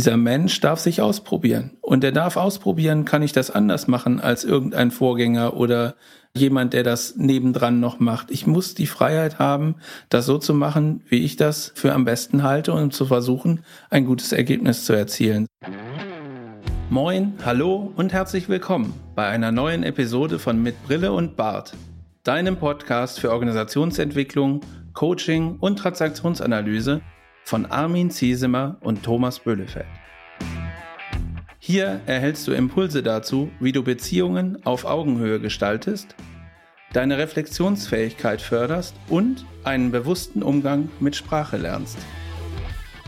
dieser Mensch darf sich ausprobieren. Und er darf ausprobieren, kann ich das anders machen als irgendein Vorgänger oder jemand, der das nebendran noch macht. Ich muss die Freiheit haben, das so zu machen, wie ich das für am besten halte und zu versuchen, ein gutes Ergebnis zu erzielen. Moin, hallo und herzlich willkommen bei einer neuen Episode von Mit Brille und Bart, deinem Podcast für Organisationsentwicklung, Coaching und Transaktionsanalyse von Armin Ziesemer und Thomas Böhlefeld. Hier erhältst du Impulse dazu, wie du Beziehungen auf Augenhöhe gestaltest, deine Reflexionsfähigkeit förderst und einen bewussten Umgang mit Sprache lernst.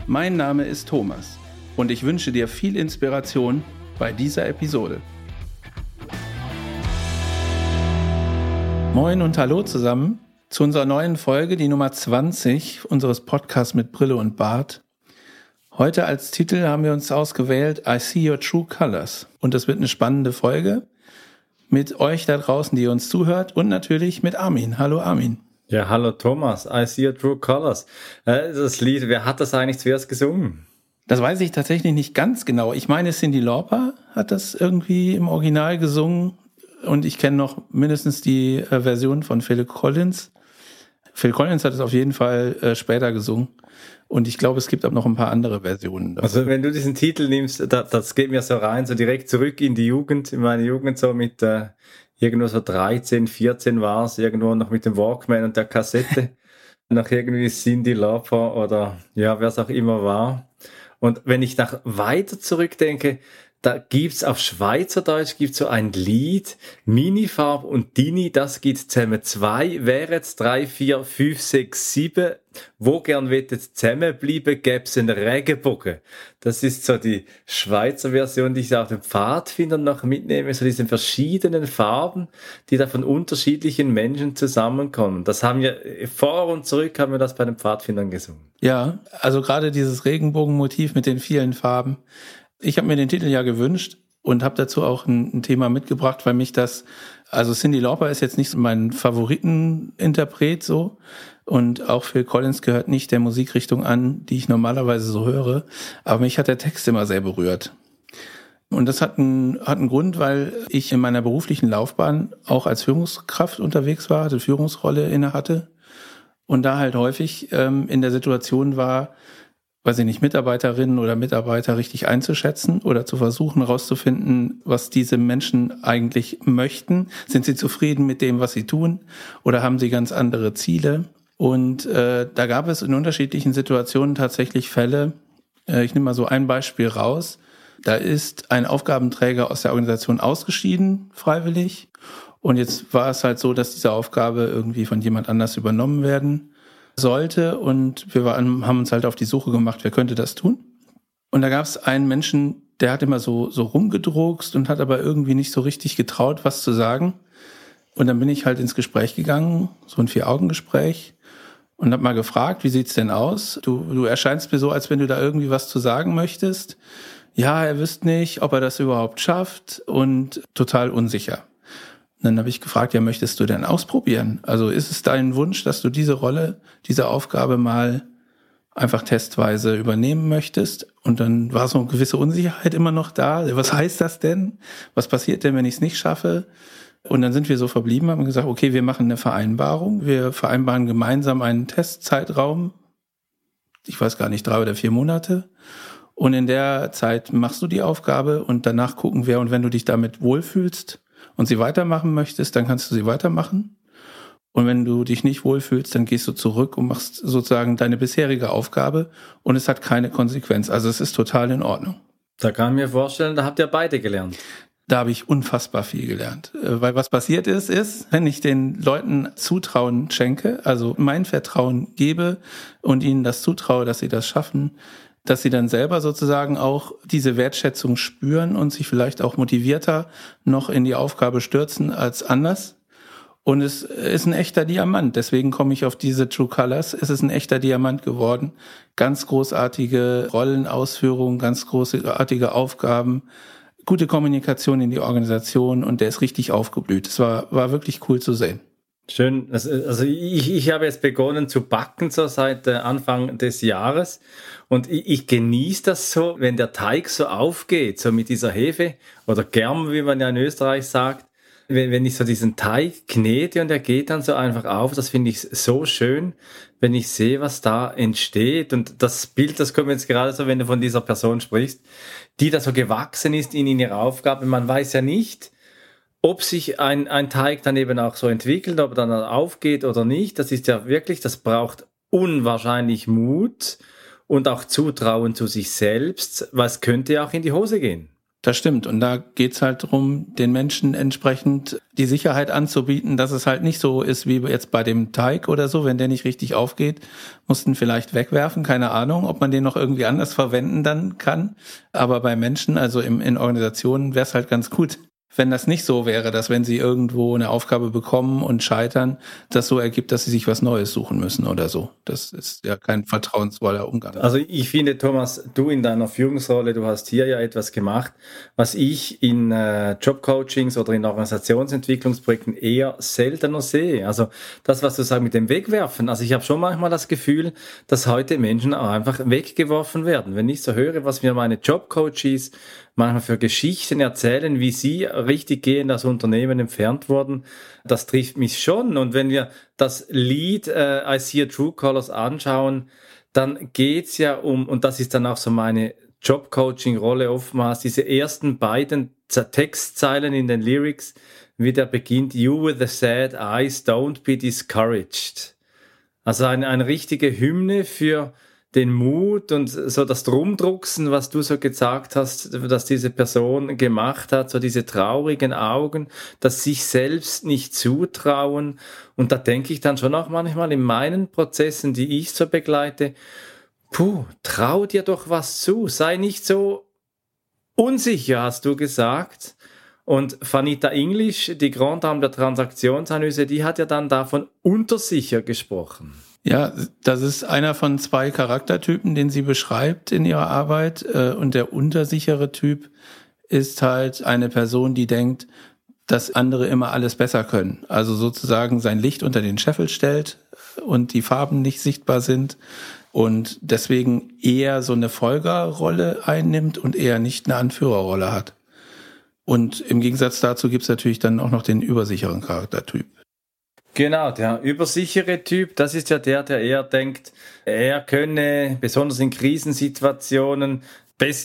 Mein Name ist Thomas und ich wünsche dir viel Inspiration bei dieser Episode. Moin und hallo zusammen zu unserer neuen Folge, die Nummer 20 unseres Podcasts mit Brille und Bart. Heute als Titel haben wir uns ausgewählt I See Your True Colors. Und das wird eine spannende Folge mit euch da draußen, die uns zuhört und natürlich mit Armin. Hallo Armin. Ja, hallo Thomas. I See Your True Colors. Äh, das Lied, wer hat das eigentlich zuerst gesungen? Das weiß ich tatsächlich nicht ganz genau. Ich meine, Cindy Lauper hat das irgendwie im Original gesungen und ich kenne noch mindestens die äh, Version von Philip Collins. Phil Collins hat es auf jeden Fall äh, später gesungen. Und ich glaube, es gibt auch noch ein paar andere Versionen. Davon. Also wenn du diesen Titel nimmst, da, das geht mir so rein, so direkt zurück in die Jugend, in meine Jugend so mit äh, irgendwo so 13, 14 war es, irgendwo noch mit dem Walkman und der Kassette. nach irgendwie Cindy Lauper oder ja, wer es auch immer war. Und wenn ich nach weiter zurückdenke, da gibt's auf Schweizerdeutsch gibt's so ein Lied, Minifarb und Dini, das geht zusammen. Zwei wäre jetzt drei, vier, fünf, sechs, sieben. Wo gern wettet zusammenbleiben, gäb's einen Regenbogen. Das ist so die Schweizer Version, die ich auf den Pfadfindern noch mitnehme, so diese verschiedenen Farben, die da von unterschiedlichen Menschen zusammenkommen. Das haben wir vor und zurück haben wir das bei den Pfadfindern gesungen. Ja, also gerade dieses Regenbogenmotiv mit den vielen Farben ich habe mir den Titel ja gewünscht und habe dazu auch ein, ein, Thema mitgebracht, weil mich das, also Cindy Lauper ist jetzt nicht mein Favoriteninterpret so. Und auch Phil Collins gehört nicht der Musikrichtung an, die ich normalerweise so höre, aber mich hat der Text immer sehr berührt. Und das hat einen, hat einen Grund, weil ich in meiner beruflichen Laufbahn auch als Führungskraft unterwegs war, eine Führungsrolle inne hatte und da halt häufig ähm, in der Situation war, weiß ich nicht, Mitarbeiterinnen oder Mitarbeiter richtig einzuschätzen oder zu versuchen herauszufinden, was diese Menschen eigentlich möchten. Sind sie zufrieden mit dem, was sie tun oder haben sie ganz andere Ziele? Und äh, da gab es in unterschiedlichen Situationen tatsächlich Fälle. Äh, ich nehme mal so ein Beispiel raus. Da ist ein Aufgabenträger aus der Organisation ausgeschieden, freiwillig. Und jetzt war es halt so, dass diese Aufgabe irgendwie von jemand anders übernommen werden sollte. Und wir waren, haben uns halt auf die Suche gemacht, wer könnte das tun. Und da gab es einen Menschen, der hat immer so, so rumgedruckst und hat aber irgendwie nicht so richtig getraut, was zu sagen. Und dann bin ich halt ins Gespräch gegangen, so ein Vier-Augen-Gespräch, und habe mal gefragt, wie sieht's denn aus? Du, du erscheinst mir so, als wenn du da irgendwie was zu sagen möchtest. Ja, er wüsste nicht, ob er das überhaupt schafft und total unsicher dann habe ich gefragt, ja, möchtest du denn ausprobieren? Also ist es dein Wunsch, dass du diese Rolle, diese Aufgabe mal einfach testweise übernehmen möchtest? Und dann war so eine gewisse Unsicherheit immer noch da. Was heißt das denn? Was passiert denn, wenn ich es nicht schaffe? Und dann sind wir so verblieben, haben gesagt, okay, wir machen eine Vereinbarung. Wir vereinbaren gemeinsam einen Testzeitraum. Ich weiß gar nicht, drei oder vier Monate. Und in der Zeit machst du die Aufgabe und danach gucken wir. Und wenn du dich damit wohlfühlst, und sie weitermachen möchtest, dann kannst du sie weitermachen. Und wenn du dich nicht wohlfühlst, dann gehst du zurück und machst sozusagen deine bisherige Aufgabe und es hat keine Konsequenz. Also es ist total in Ordnung. Da kann ich mir vorstellen, da habt ihr beide gelernt. Da habe ich unfassbar viel gelernt. Äh, weil was passiert ist, ist, wenn ich den Leuten Zutrauen schenke, also mein Vertrauen gebe und ihnen das zutraue, dass sie das schaffen, dass sie dann selber sozusagen auch diese Wertschätzung spüren und sich vielleicht auch motivierter noch in die Aufgabe stürzen als anders. Und es ist ein echter Diamant. Deswegen komme ich auf diese True Colors. Es ist ein echter Diamant geworden. Ganz großartige Rollenausführungen, ganz großartige Aufgaben, gute Kommunikation in die Organisation und der ist richtig aufgeblüht. Es war, war wirklich cool zu sehen. Schön. Also, also ich, ich habe jetzt begonnen zu backen so seit Anfang des Jahres und ich, ich genieße das so, wenn der Teig so aufgeht, so mit dieser Hefe oder Germ, wie man ja in Österreich sagt. Wenn, wenn ich so diesen Teig knete und er geht dann so einfach auf, das finde ich so schön, wenn ich sehe, was da entsteht. Und das Bild, das kommt jetzt gerade so, wenn du von dieser Person sprichst, die da so gewachsen ist in, in ihrer Aufgabe. Man weiß ja nicht, ob sich ein, ein Teig dann eben auch so entwickelt, ob er dann aufgeht oder nicht, das ist ja wirklich, das braucht unwahrscheinlich Mut und auch Zutrauen zu sich selbst, was könnte ja auch in die Hose gehen. Das stimmt. Und da geht's halt darum, den Menschen entsprechend die Sicherheit anzubieten, dass es halt nicht so ist wie jetzt bei dem Teig oder so. Wenn der nicht richtig aufgeht, mussten vielleicht wegwerfen. Keine Ahnung, ob man den noch irgendwie anders verwenden dann kann. Aber bei Menschen, also im, in Organisationen, wäre es halt ganz gut, wenn das nicht so wäre, dass wenn sie irgendwo eine Aufgabe bekommen und scheitern, das so ergibt, dass sie sich was Neues suchen müssen oder so. Das ist ja kein vertrauensvoller Umgang. Also ich finde, Thomas, du in deiner Führungsrolle, du hast hier ja etwas gemacht, was ich in äh, Jobcoachings oder in Organisationsentwicklungsprojekten eher seltener sehe. Also das, was du sagst mit dem Wegwerfen. Also ich habe schon manchmal das Gefühl, dass heute Menschen auch einfach weggeworfen werden. Wenn ich so höre, was mir meine Jobcoaches manchmal für Geschichten erzählen, wie sie richtig gehen, das Unternehmen entfernt wurden, das trifft mich schon. Und wenn wir das Lied äh, I See a True Colors anschauen, dann geht's ja um, und das ist dann auch so meine Job-Coaching-Rolle oftmals, diese ersten beiden Textzeilen in den Lyrics, wie der beginnt, You with the sad eyes, don't be discouraged. Also eine, eine richtige Hymne für den Mut und so das Drumdrucksen, was du so gesagt hast, dass diese Person gemacht hat, so diese traurigen Augen, dass sich selbst nicht zutrauen. Und da denke ich dann schon auch manchmal in meinen Prozessen, die ich so begleite, puh, trau dir doch was zu, sei nicht so unsicher, hast du gesagt. Und Vanita English, die Grand Dame der Transaktionsanalyse, die hat ja dann davon untersicher gesprochen. Ja, das ist einer von zwei Charaktertypen, den sie beschreibt in ihrer Arbeit. Äh, und der untersichere Typ ist halt eine Person, die denkt, dass andere immer alles besser können. Also sozusagen sein Licht unter den Scheffel stellt und die Farben nicht sichtbar sind und deswegen eher so eine Folgerrolle einnimmt und eher nicht eine Anführerrolle hat. Und im Gegensatz dazu gibt's natürlich dann auch noch den übersicheren Charaktertyp. Genau, der übersichere Typ, das ist ja der, der eher denkt, er könne besonders in Krisensituationen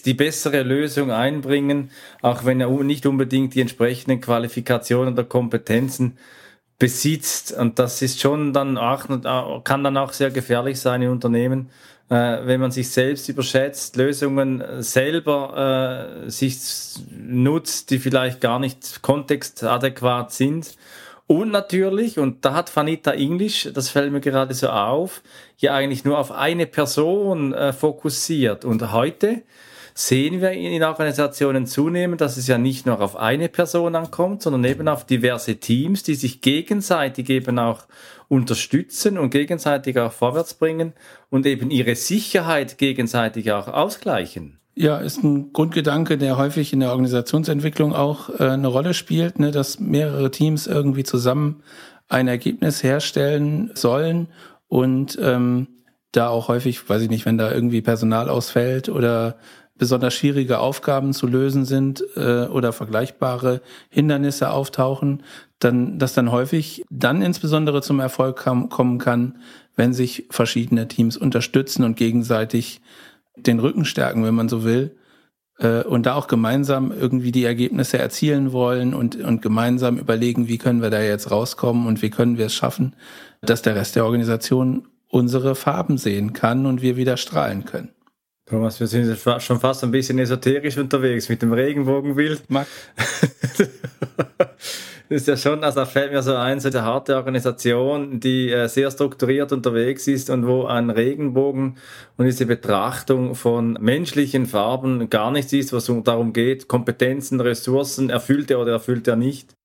die bessere Lösung einbringen, auch wenn er nicht unbedingt die entsprechenden Qualifikationen oder Kompetenzen besitzt. Und das ist schon dann auch, kann dann auch sehr gefährlich sein in Unternehmen, äh, wenn man sich selbst überschätzt, Lösungen selber äh, sich nutzt, die vielleicht gar nicht kontextadäquat sind und natürlich, und da hat Vanita English, das fällt mir gerade so auf, ja eigentlich nur auf eine Person äh, fokussiert. Und heute sehen wir in Organisationen zunehmend, dass es ja nicht nur auf eine Person ankommt, sondern eben auf diverse Teams, die sich gegenseitig eben auch unterstützen und gegenseitig auch vorwärts bringen und eben ihre Sicherheit gegenseitig auch ausgleichen. Ja, ist ein Grundgedanke, der häufig in der Organisationsentwicklung auch äh, eine Rolle spielt, ne, dass mehrere Teams irgendwie zusammen ein Ergebnis herstellen sollen und ähm, da auch häufig, weiß ich nicht, wenn da irgendwie Personal ausfällt oder besonders schwierige Aufgaben zu lösen sind äh, oder vergleichbare Hindernisse auftauchen, dann, dass dann häufig dann insbesondere zum Erfolg kam, kommen kann, wenn sich verschiedene Teams unterstützen und gegenseitig den Rücken stärken, wenn man so will, äh, und da auch gemeinsam irgendwie die Ergebnisse erzielen wollen und, und gemeinsam überlegen, wie können wir da jetzt rauskommen und wie können wir es schaffen, dass der Rest der Organisation unsere Farben sehen kann und wir wieder strahlen können. Thomas, wir sind schon fast ein bisschen esoterisch unterwegs mit dem Regenbogenbild. Max. Das ist ja schon, also da fällt mir so ein, so eine harte Organisation, die äh, sehr strukturiert unterwegs ist und wo ein Regenbogen und diese Betrachtung von menschlichen Farben gar nichts ist, was darum geht, Kompetenzen, Ressourcen, erfüllt er oder erfüllt er nicht.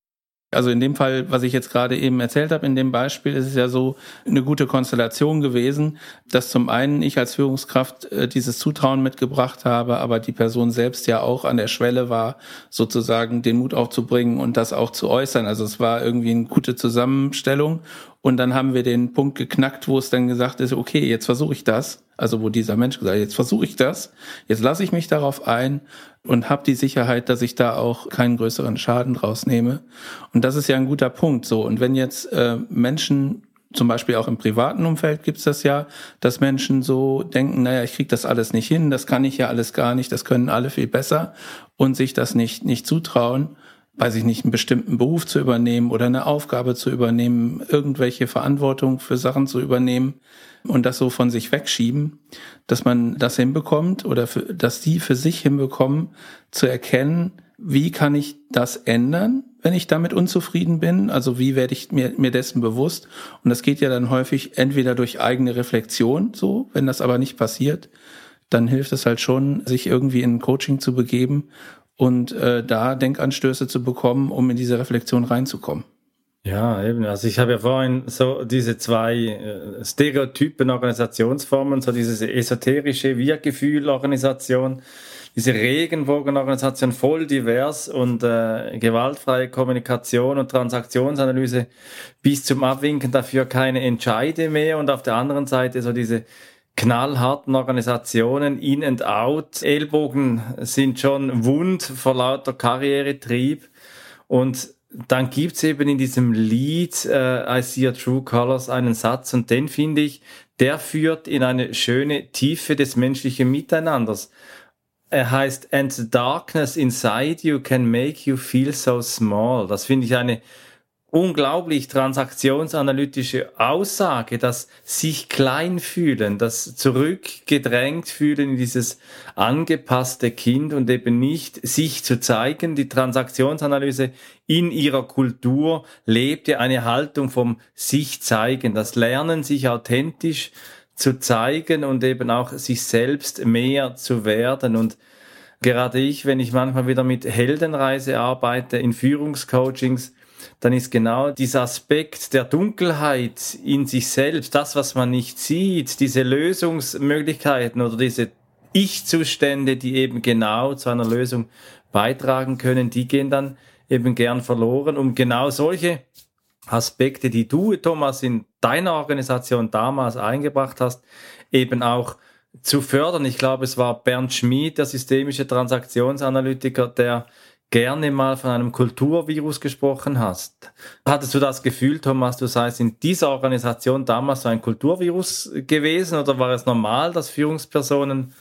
Also in dem Fall, was ich jetzt gerade eben erzählt habe, in dem Beispiel ist es ja so eine gute Konstellation gewesen, dass zum einen ich als Führungskraft äh, dieses Zutrauen mitgebracht habe, aber die Person selbst ja auch an der Schwelle war, sozusagen den Mut aufzubringen und das auch zu äußern. Also es war irgendwie eine gute Zusammenstellung. Und dann haben wir den Punkt geknackt, wo es dann gesagt ist, okay, jetzt versuche ich das. Also wo dieser Mensch gesagt hat, jetzt versuche ich das, jetzt lasse ich mich darauf ein und habe die Sicherheit, dass ich da auch keinen größeren Schaden draus nehme. Und das ist ja ein guter Punkt so. Und wenn jetzt äh, Menschen zum Beispiel auch im privaten Umfeld gibt's das ja, dass Menschen so denken, naja, ich krieg das alles nicht hin, das kann ich ja alles gar nicht, das können alle viel besser und sich das nicht, nicht zutrauen, weiß ich nicht, einen bestimmten Beruf zu übernehmen oder eine Aufgabe zu übernehmen, irgendwelche Verantwortung für Sachen zu übernehmen und das so von sich wegschieben, dass man das hinbekommt oder für, dass die für sich hinbekommen, zu erkennen, wie kann ich das ändern, wenn ich damit unzufrieden bin? Also wie werde ich mir, mir dessen bewusst? Und das geht ja dann häufig entweder durch eigene Reflexion, so, wenn das aber nicht passiert, dann hilft es halt schon, sich irgendwie in Coaching zu begeben und äh, da Denkanstöße zu bekommen, um in diese Reflexion reinzukommen. Ja, eben. Also ich habe ja vorhin so diese zwei äh, Stereotypen Organisationsformen, so diese esoterische Wir-Gefühl-Organisation, diese Regenbogen-Organisation voll divers und äh, gewaltfreie Kommunikation und Transaktionsanalyse bis zum Abwinken dafür keine Entscheide mehr und auf der anderen Seite so diese knallharten Organisationen, in and out, Ellbogen sind schon wund vor lauter Karrieretrieb und dann gibt's eben in diesem Lied äh, I See Your True Colors einen Satz und den finde ich, der führt in eine schöne Tiefe des menschlichen Miteinanders. Er heißt And the darkness inside you can make you feel so small. Das finde ich eine unglaublich transaktionsanalytische Aussage, dass sich klein fühlen, das zurückgedrängt fühlen in dieses angepasste Kind und eben nicht sich zu zeigen. Die Transaktionsanalyse in ihrer Kultur lebt ja eine Haltung vom sich zeigen, das Lernen, sich authentisch zu zeigen und eben auch sich selbst mehr zu werden und Gerade ich, wenn ich manchmal wieder mit Heldenreise arbeite, in Führungscoachings, dann ist genau dieser Aspekt der Dunkelheit in sich selbst, das, was man nicht sieht, diese Lösungsmöglichkeiten oder diese Ich-Zustände, die eben genau zu einer Lösung beitragen können, die gehen dann eben gern verloren, um genau solche Aspekte, die du, Thomas, in deiner Organisation damals eingebracht hast, eben auch zu fördern. Ich glaube, es war Bernd Schmid, der systemische Transaktionsanalytiker, der gerne mal von einem Kulturvirus gesprochen hast. Hattest du das Gefühl, Thomas, du seist in dieser Organisation damals so ein Kulturvirus gewesen oder war es normal, dass Führungspersonen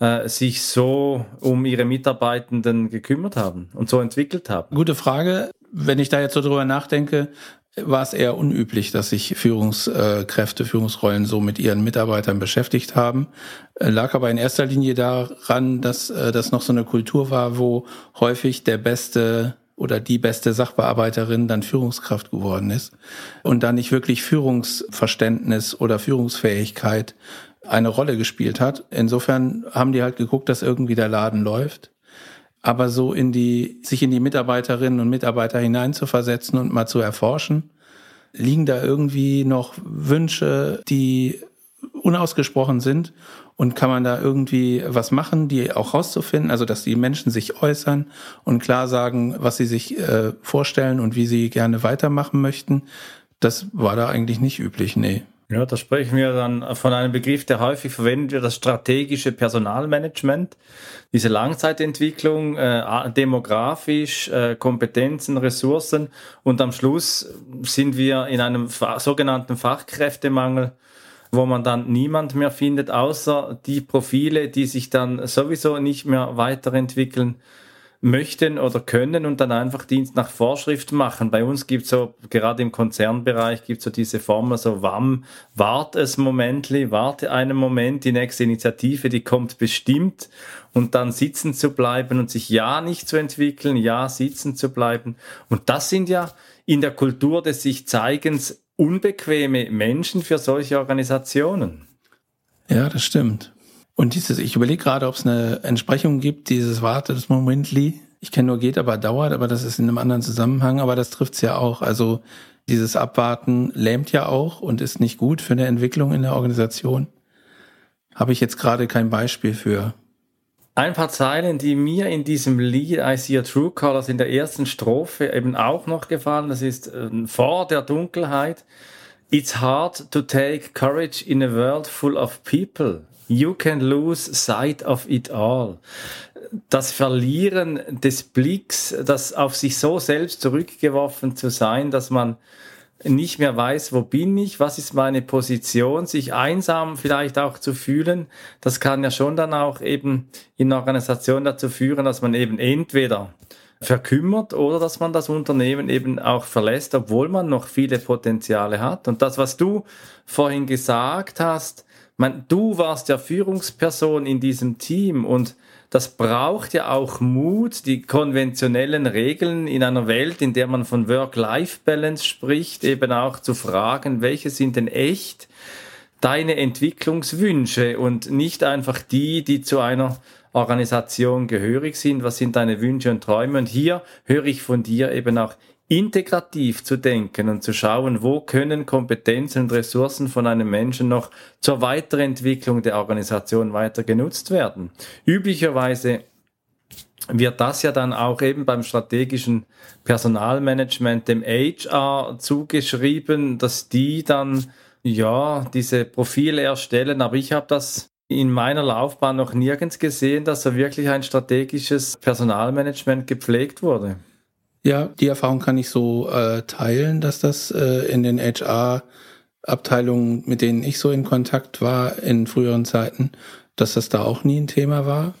äh, sich so um ihre Mitarbeitenden gekümmert haben und so entwickelt haben? Gute Frage. Wenn ich da jetzt so drüber nachdenke, war es eher unüblich, dass sich Führungskräfte, Führungsrollen so mit ihren Mitarbeitern beschäftigt haben. Äh, lag aber in erster Linie daran, dass äh, das noch so eine Kultur war, wo häufig der beste oder die beste Sachbearbeiterin dann Führungskraft geworden ist und da nicht wirklich Führungsverständnis oder Führungsfähigkeit eine Rolle gespielt hat. Insofern haben die halt geguckt, dass irgendwie der Laden läuft aber so in die, sich in die Mitarbeiterinnen und Mitarbeiter hineinzuversetzen und mal zu erforschen, liegen da irgendwie noch Wünsche, die unausgesprochen sind und kann man da irgendwie was machen, die auch rauszufinden, also dass die Menschen sich äußern und klar sagen, was sie sich äh, vorstellen und wie sie gerne weitermachen möchten. Das war da eigentlich nicht üblich, nee. Ja, da sprechen wir dann von einem Begriff, der häufig verwendet wird, das strategische Personalmanagement. Diese Langzeitentwicklung, äh, demografisch, äh, Kompetenzen, Ressourcen und am Schluss sind wir in einem sogenannten Fachkräftemangel, wo man dann niemand mehr findet, außer die Profile, die sich dann sowieso nicht mehr weiterentwickeln möchten oder können und dann einfach Dienst nach Vorschrift machen. Bei uns gibt so, gerade im Konzernbereich, gibt so diese Formel so WAM, wart es Momentli, warte einen Moment, die nächste Initiative, die kommt bestimmt und dann sitzen zu bleiben und sich ja nicht zu entwickeln, ja sitzen zu bleiben. Und das sind ja in der Kultur des sich Zeigens unbequeme Menschen für solche Organisationen. Ja, das stimmt. Und dieses, ich überlege gerade, ob es eine Entsprechung gibt, dieses Warte des Momentli. Ich kenne nur geht, aber dauert, aber das ist in einem anderen Zusammenhang, aber das trifft's ja auch. Also dieses Abwarten lähmt ja auch und ist nicht gut für eine Entwicklung in der Organisation. Habe ich jetzt gerade kein Beispiel für. Ein paar Zeilen, die mir in diesem Lied I See a True Colors in der ersten Strophe eben auch noch gefallen. Das ist äh, vor der Dunkelheit. It's hard to take courage in a world full of people. You can lose sight of it all. Das Verlieren des Blicks, das auf sich so selbst zurückgeworfen zu sein, dass man nicht mehr weiß, wo bin ich, was ist meine Position, sich einsam vielleicht auch zu fühlen, das kann ja schon dann auch eben in einer Organisation dazu führen, dass man eben entweder verkümmert oder dass man das Unternehmen eben auch verlässt, obwohl man noch viele Potenziale hat. Und das, was du vorhin gesagt hast, man, du warst ja Führungsperson in diesem Team und das braucht ja auch Mut, die konventionellen Regeln in einer Welt, in der man von Work-Life-Balance spricht, eben auch zu fragen, welche sind denn echt deine Entwicklungswünsche und nicht einfach die, die zu einer Organisation gehörig sind. Was sind deine Wünsche und Träume? Und hier höre ich von dir eben auch integrativ zu denken und zu schauen, wo können Kompetenzen und Ressourcen von einem Menschen noch zur Weiterentwicklung der Organisation weiter genutzt werden. Üblicherweise wird das ja dann auch eben beim strategischen Personalmanagement dem HR zugeschrieben, dass die dann ja diese Profile erstellen. Aber ich habe das in meiner Laufbahn noch nirgends gesehen, dass da wirklich ein strategisches Personalmanagement gepflegt wurde. Ja, die Erfahrung kann ich so äh, teilen, dass das äh, in den HR-Abteilungen, mit denen ich so in Kontakt war in früheren Zeiten, dass das da auch nie ein Thema war.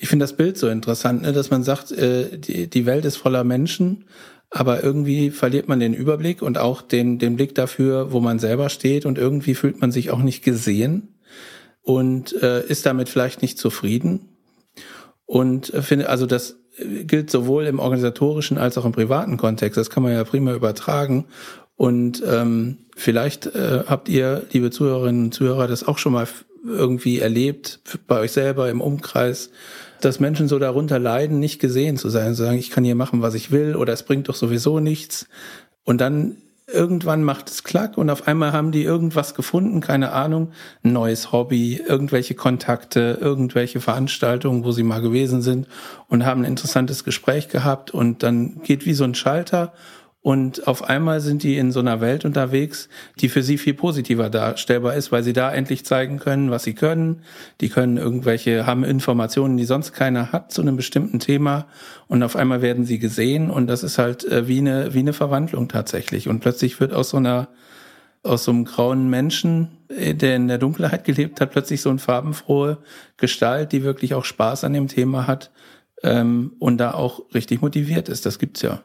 Ich finde das Bild so interessant, ne, dass man sagt, äh, die, die Welt ist voller Menschen, aber irgendwie verliert man den Überblick und auch den, den Blick dafür, wo man selber steht und irgendwie fühlt man sich auch nicht gesehen und äh, ist damit vielleicht nicht zufrieden. Und äh, finde, also das gilt sowohl im organisatorischen als auch im privaten Kontext. Das kann man ja prima übertragen. Und ähm, vielleicht äh, habt ihr, liebe Zuhörerinnen und Zuhörer, das auch schon mal irgendwie erlebt bei euch selber im Umkreis, dass Menschen so darunter leiden, nicht gesehen zu sein, zu sagen, ich kann hier machen, was ich will, oder es bringt doch sowieso nichts. Und dann irgendwann macht es klack und auf einmal haben die irgendwas gefunden, keine Ahnung, ein neues Hobby, irgendwelche Kontakte, irgendwelche Veranstaltungen, wo sie mal gewesen sind und haben ein interessantes Gespräch gehabt und dann geht wie so ein Schalter und auf einmal sind die in so einer Welt unterwegs, die für sie viel positiver darstellbar ist, weil sie da endlich zeigen können, was sie können. Die können irgendwelche, haben Informationen, die sonst keiner hat zu einem bestimmten Thema. Und auf einmal werden sie gesehen. Und das ist halt äh, wie eine, wie eine Verwandlung tatsächlich. Und plötzlich wird aus so einer, aus so einem grauen Menschen, äh, der in der Dunkelheit gelebt hat, plötzlich so eine farbenfrohe Gestalt, die wirklich auch Spaß an dem Thema hat ähm, und da auch richtig motiviert ist. Das gibt's ja.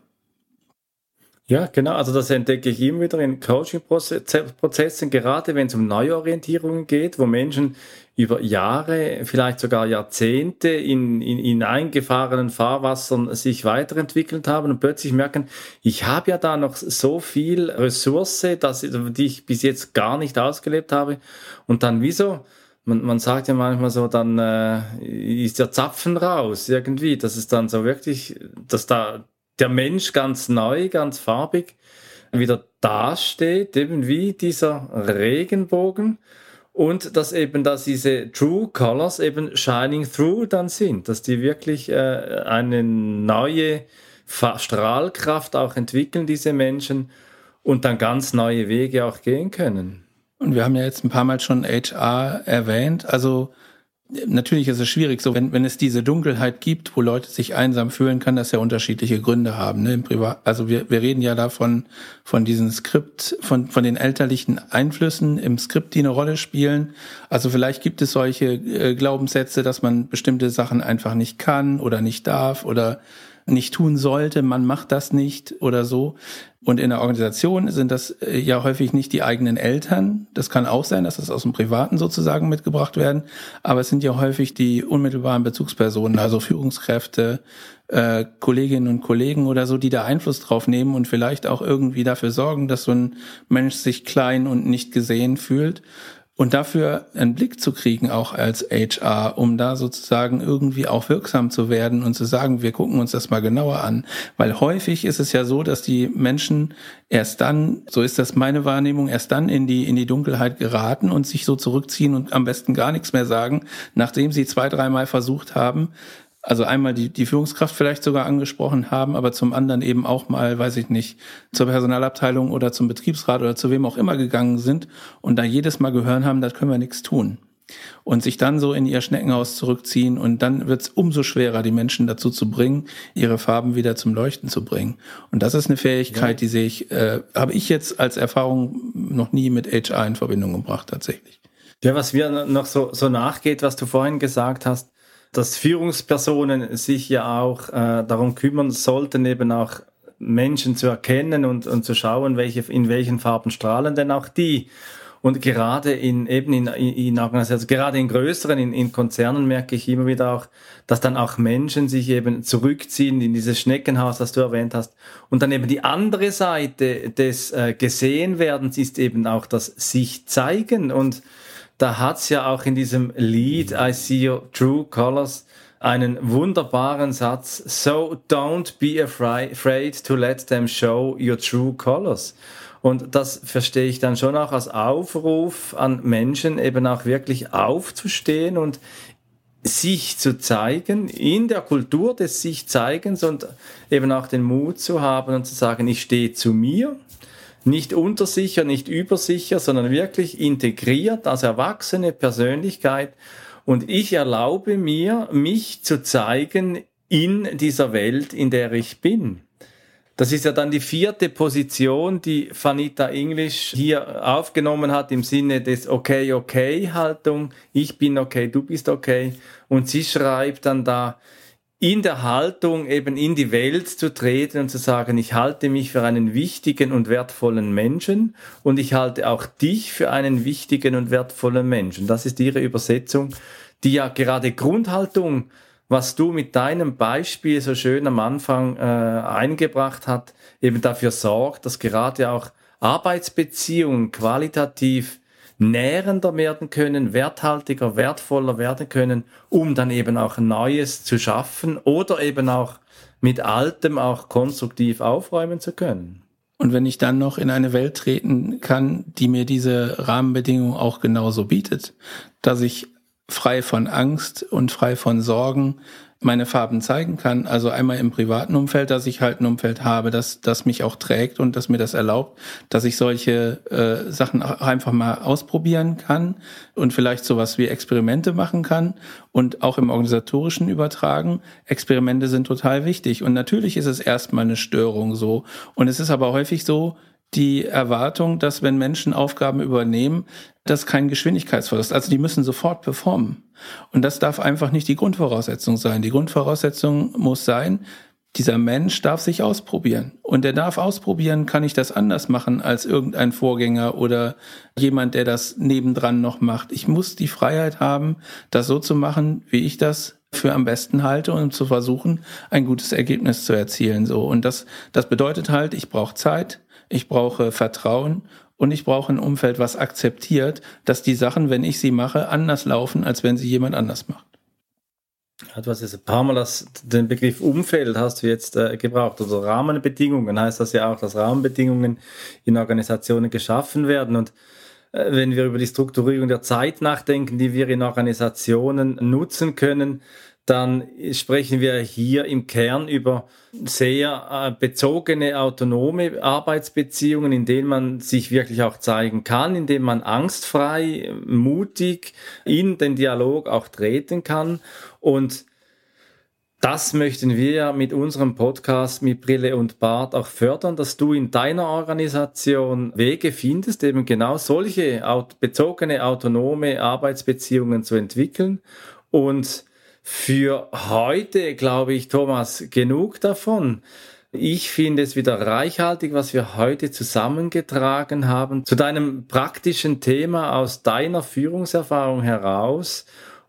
Ja, genau. Also das entdecke ich immer wieder in Coaching-Prozessen, gerade wenn es um Neuorientierungen geht, wo Menschen über Jahre, vielleicht sogar Jahrzehnte in, in, in eingefahrenen Fahrwassern sich weiterentwickelt haben und plötzlich merken, ich habe ja da noch so viel Ressource, dass, die ich bis jetzt gar nicht ausgelebt habe. Und dann wieso? Man, man sagt ja manchmal so, dann äh, ist der Zapfen raus irgendwie, dass es dann so wirklich, dass da der Mensch ganz neu, ganz farbig wieder dasteht, eben wie dieser Regenbogen und dass eben, dass diese True Colors eben shining through dann sind, dass die wirklich äh, eine neue Strahlkraft auch entwickeln, diese Menschen, und dann ganz neue Wege auch gehen können. Und wir haben ja jetzt ein paar Mal schon HR erwähnt, also Natürlich ist es schwierig, so wenn, wenn es diese Dunkelheit gibt, wo Leute sich einsam fühlen, kann das ja unterschiedliche Gründe haben. Ne? Im Privat, also wir, wir reden ja davon von diesem Skript, von, von den elterlichen Einflüssen im Skript, die eine Rolle spielen. Also vielleicht gibt es solche äh, Glaubenssätze, dass man bestimmte Sachen einfach nicht kann oder nicht darf oder nicht tun sollte, man macht das nicht oder so. Und in der Organisation sind das äh, ja häufig nicht die eigenen Eltern. Das kann auch sein, dass das aus dem Privaten sozusagen mitgebracht werden. Aber es sind ja häufig die unmittelbaren Bezugspersonen, also Führungskräfte, äh, Kolleginnen und Kollegen oder so, die da Einfluss drauf nehmen und vielleicht auch irgendwie dafür sorgen, dass so ein Mensch sich klein und nicht gesehen fühlt. Und dafür einen Blick zu kriegen, auch als HR, um da sozusagen irgendwie auch wirksam zu werden und zu sagen, wir gucken uns das mal genauer an. Weil häufig ist es ja so, dass die Menschen erst dann, so ist das meine Wahrnehmung, erst dann in die, in die Dunkelheit geraten und sich so zurückziehen und am besten gar nichts mehr sagen, nachdem sie zwei, dreimal versucht haben, also einmal die, die Führungskraft vielleicht sogar angesprochen haben, aber zum anderen eben auch mal, weiß ich nicht, zur Personalabteilung oder zum Betriebsrat oder zu wem auch immer gegangen sind und da jedes Mal gehören haben, das können wir nichts tun. Und sich dann so in ihr Schneckenhaus zurückziehen und dann wird es umso schwerer, die Menschen dazu zu bringen, ihre Farben wieder zum Leuchten zu bringen. Und das ist eine Fähigkeit, ja. die sehe ich, äh, habe ich jetzt als Erfahrung noch nie mit HR in Verbindung gebracht, tatsächlich. Ja, was mir noch so, so nachgeht, was du vorhin gesagt hast, dass Führungspersonen sich ja auch äh, darum kümmern sollten, eben auch Menschen zu erkennen und, und zu schauen, welche, in welchen Farben strahlen denn auch die. Und gerade in eben in, in Organisationen, also gerade in größeren, in, in Konzernen merke ich immer wieder auch, dass dann auch Menschen sich eben zurückziehen in dieses Schneckenhaus, das du erwähnt hast. Und dann eben die andere Seite des äh, Gesehenwerdens ist eben auch das sich zeigen und da hat's ja auch in diesem Lied I See Your True Colors einen wunderbaren Satz. So don't be afraid to let them show your true colors. Und das verstehe ich dann schon auch als Aufruf an Menschen, eben auch wirklich aufzustehen und sich zu zeigen, in der Kultur des sich Zeigens und eben auch den Mut zu haben und zu sagen, ich stehe zu mir, nicht untersicher, nicht übersicher, sondern wirklich integriert als erwachsene Persönlichkeit. Und ich erlaube mir, mich zu zeigen in dieser Welt, in der ich bin. Das ist ja dann die vierte Position, die Vanita English hier aufgenommen hat im Sinne des Okay, okay Haltung. Ich bin okay, du bist okay. Und sie schreibt dann da, in der Haltung eben in die Welt zu treten und zu sagen, ich halte mich für einen wichtigen und wertvollen Menschen und ich halte auch dich für einen wichtigen und wertvollen Menschen. Das ist ihre Übersetzung, die ja gerade Grundhaltung, was du mit deinem Beispiel so schön am Anfang äh, eingebracht hat, eben dafür sorgt, dass gerade auch Arbeitsbeziehungen qualitativ nährender werden können, werthaltiger, wertvoller werden können, um dann eben auch Neues zu schaffen oder eben auch mit Altem auch konstruktiv aufräumen zu können. Und wenn ich dann noch in eine Welt treten kann, die mir diese Rahmenbedingungen auch genauso bietet, dass ich frei von Angst und frei von Sorgen meine Farben zeigen kann. Also einmal im privaten Umfeld, dass ich halt ein Umfeld habe, das, das mich auch trägt und das mir das erlaubt, dass ich solche äh, Sachen einfach mal ausprobieren kann und vielleicht sowas wie Experimente machen kann und auch im organisatorischen übertragen. Experimente sind total wichtig und natürlich ist es erstmal eine Störung so und es ist aber häufig so, die Erwartung, dass wenn Menschen Aufgaben übernehmen, das kein Geschwindigkeitsverlust. Also die müssen sofort performen. Und das darf einfach nicht die Grundvoraussetzung sein. Die Grundvoraussetzung muss sein, dieser Mensch darf sich ausprobieren. Und er darf ausprobieren, kann ich das anders machen als irgendein Vorgänger oder jemand, der das nebendran noch macht. Ich muss die Freiheit haben, das so zu machen, wie ich das für am besten halte und zu versuchen, ein gutes Ergebnis zu erzielen. So. Und das, das bedeutet halt, ich brauche Zeit, ich brauche Vertrauen und ich brauche ein Umfeld, was akzeptiert, dass die Sachen, wenn ich sie mache, anders laufen, als wenn sie jemand anders macht. Du hast jetzt ein paar Mal das, den Begriff Umfeld hast du jetzt äh, gebraucht. Also Rahmenbedingungen heißt das ja auch, dass Rahmenbedingungen in Organisationen geschaffen werden. Und äh, wenn wir über die Strukturierung der Zeit nachdenken, die wir in Organisationen nutzen können, dann sprechen wir hier im Kern über sehr äh, bezogene, autonome Arbeitsbeziehungen, in denen man sich wirklich auch zeigen kann, in denen man angstfrei, mutig in den Dialog auch treten kann. Und das möchten wir mit unserem Podcast mit Brille und Bart auch fördern, dass du in deiner Organisation Wege findest, eben genau solche bezogene, autonome Arbeitsbeziehungen zu entwickeln und für heute, glaube ich, Thomas, genug davon. Ich finde es wieder reichhaltig, was wir heute zusammengetragen haben zu deinem praktischen Thema aus deiner Führungserfahrung heraus.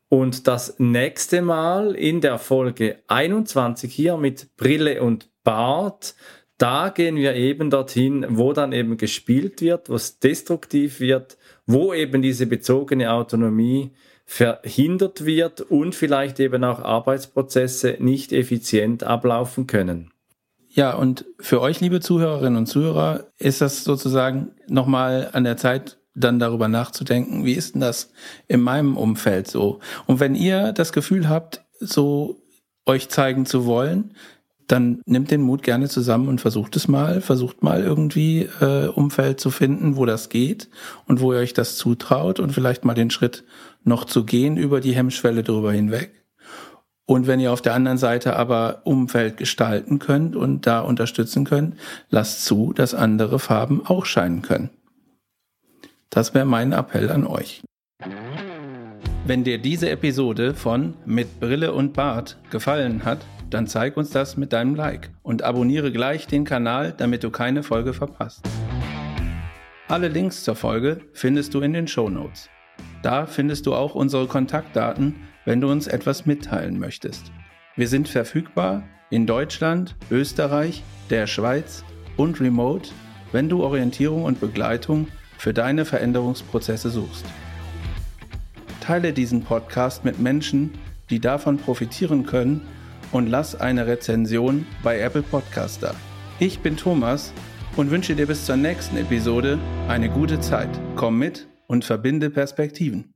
Und das nächste Mal in der Folge 21 hier mit Brille und Bart, da gehen wir eben dorthin, wo dann eben gespielt wird, wo es destruktiv wird, wo eben diese bezogene Autonomie verhindert wird und vielleicht eben auch Arbeitsprozesse nicht effizient ablaufen können. Ja, und für euch, liebe Zuhörerinnen und Zuhörer, ist das sozusagen nochmal an der Zeit, dann darüber nachzudenken, wie ist denn das in meinem Umfeld so? Und wenn ihr das Gefühl habt, so euch zeigen zu wollen, dann nimmt den Mut gerne zusammen und versucht es mal. Versucht mal irgendwie äh, Umfeld zu finden, wo das geht und wo ihr euch das zutraut und vielleicht mal den Schritt noch zu gehen über die Hemmschwelle drüber hinweg. Und wenn ihr auf der anderen Seite aber Umfeld gestalten könnt und da unterstützen könnt, lasst zu, dass andere Farben auch scheinen können. Das wäre mein Appell an euch. Wenn dir diese Episode von Mit Brille und Bart gefallen hat, dann zeig uns das mit deinem Like und abonniere gleich den Kanal, damit du keine Folge verpasst. Alle Links zur Folge findest du in den Show Notes. Da findest du auch unsere Kontaktdaten, wenn du uns etwas mitteilen möchtest. Wir sind verfügbar in Deutschland, Österreich, der Schweiz und remote, wenn du Orientierung und Begleitung für deine Veränderungsprozesse suchst. Teile diesen Podcast mit Menschen, die davon profitieren können und lass eine Rezension bei Apple Podcast da. Ich bin Thomas und wünsche dir bis zur nächsten Episode eine gute Zeit. Komm mit und verbinde Perspektiven.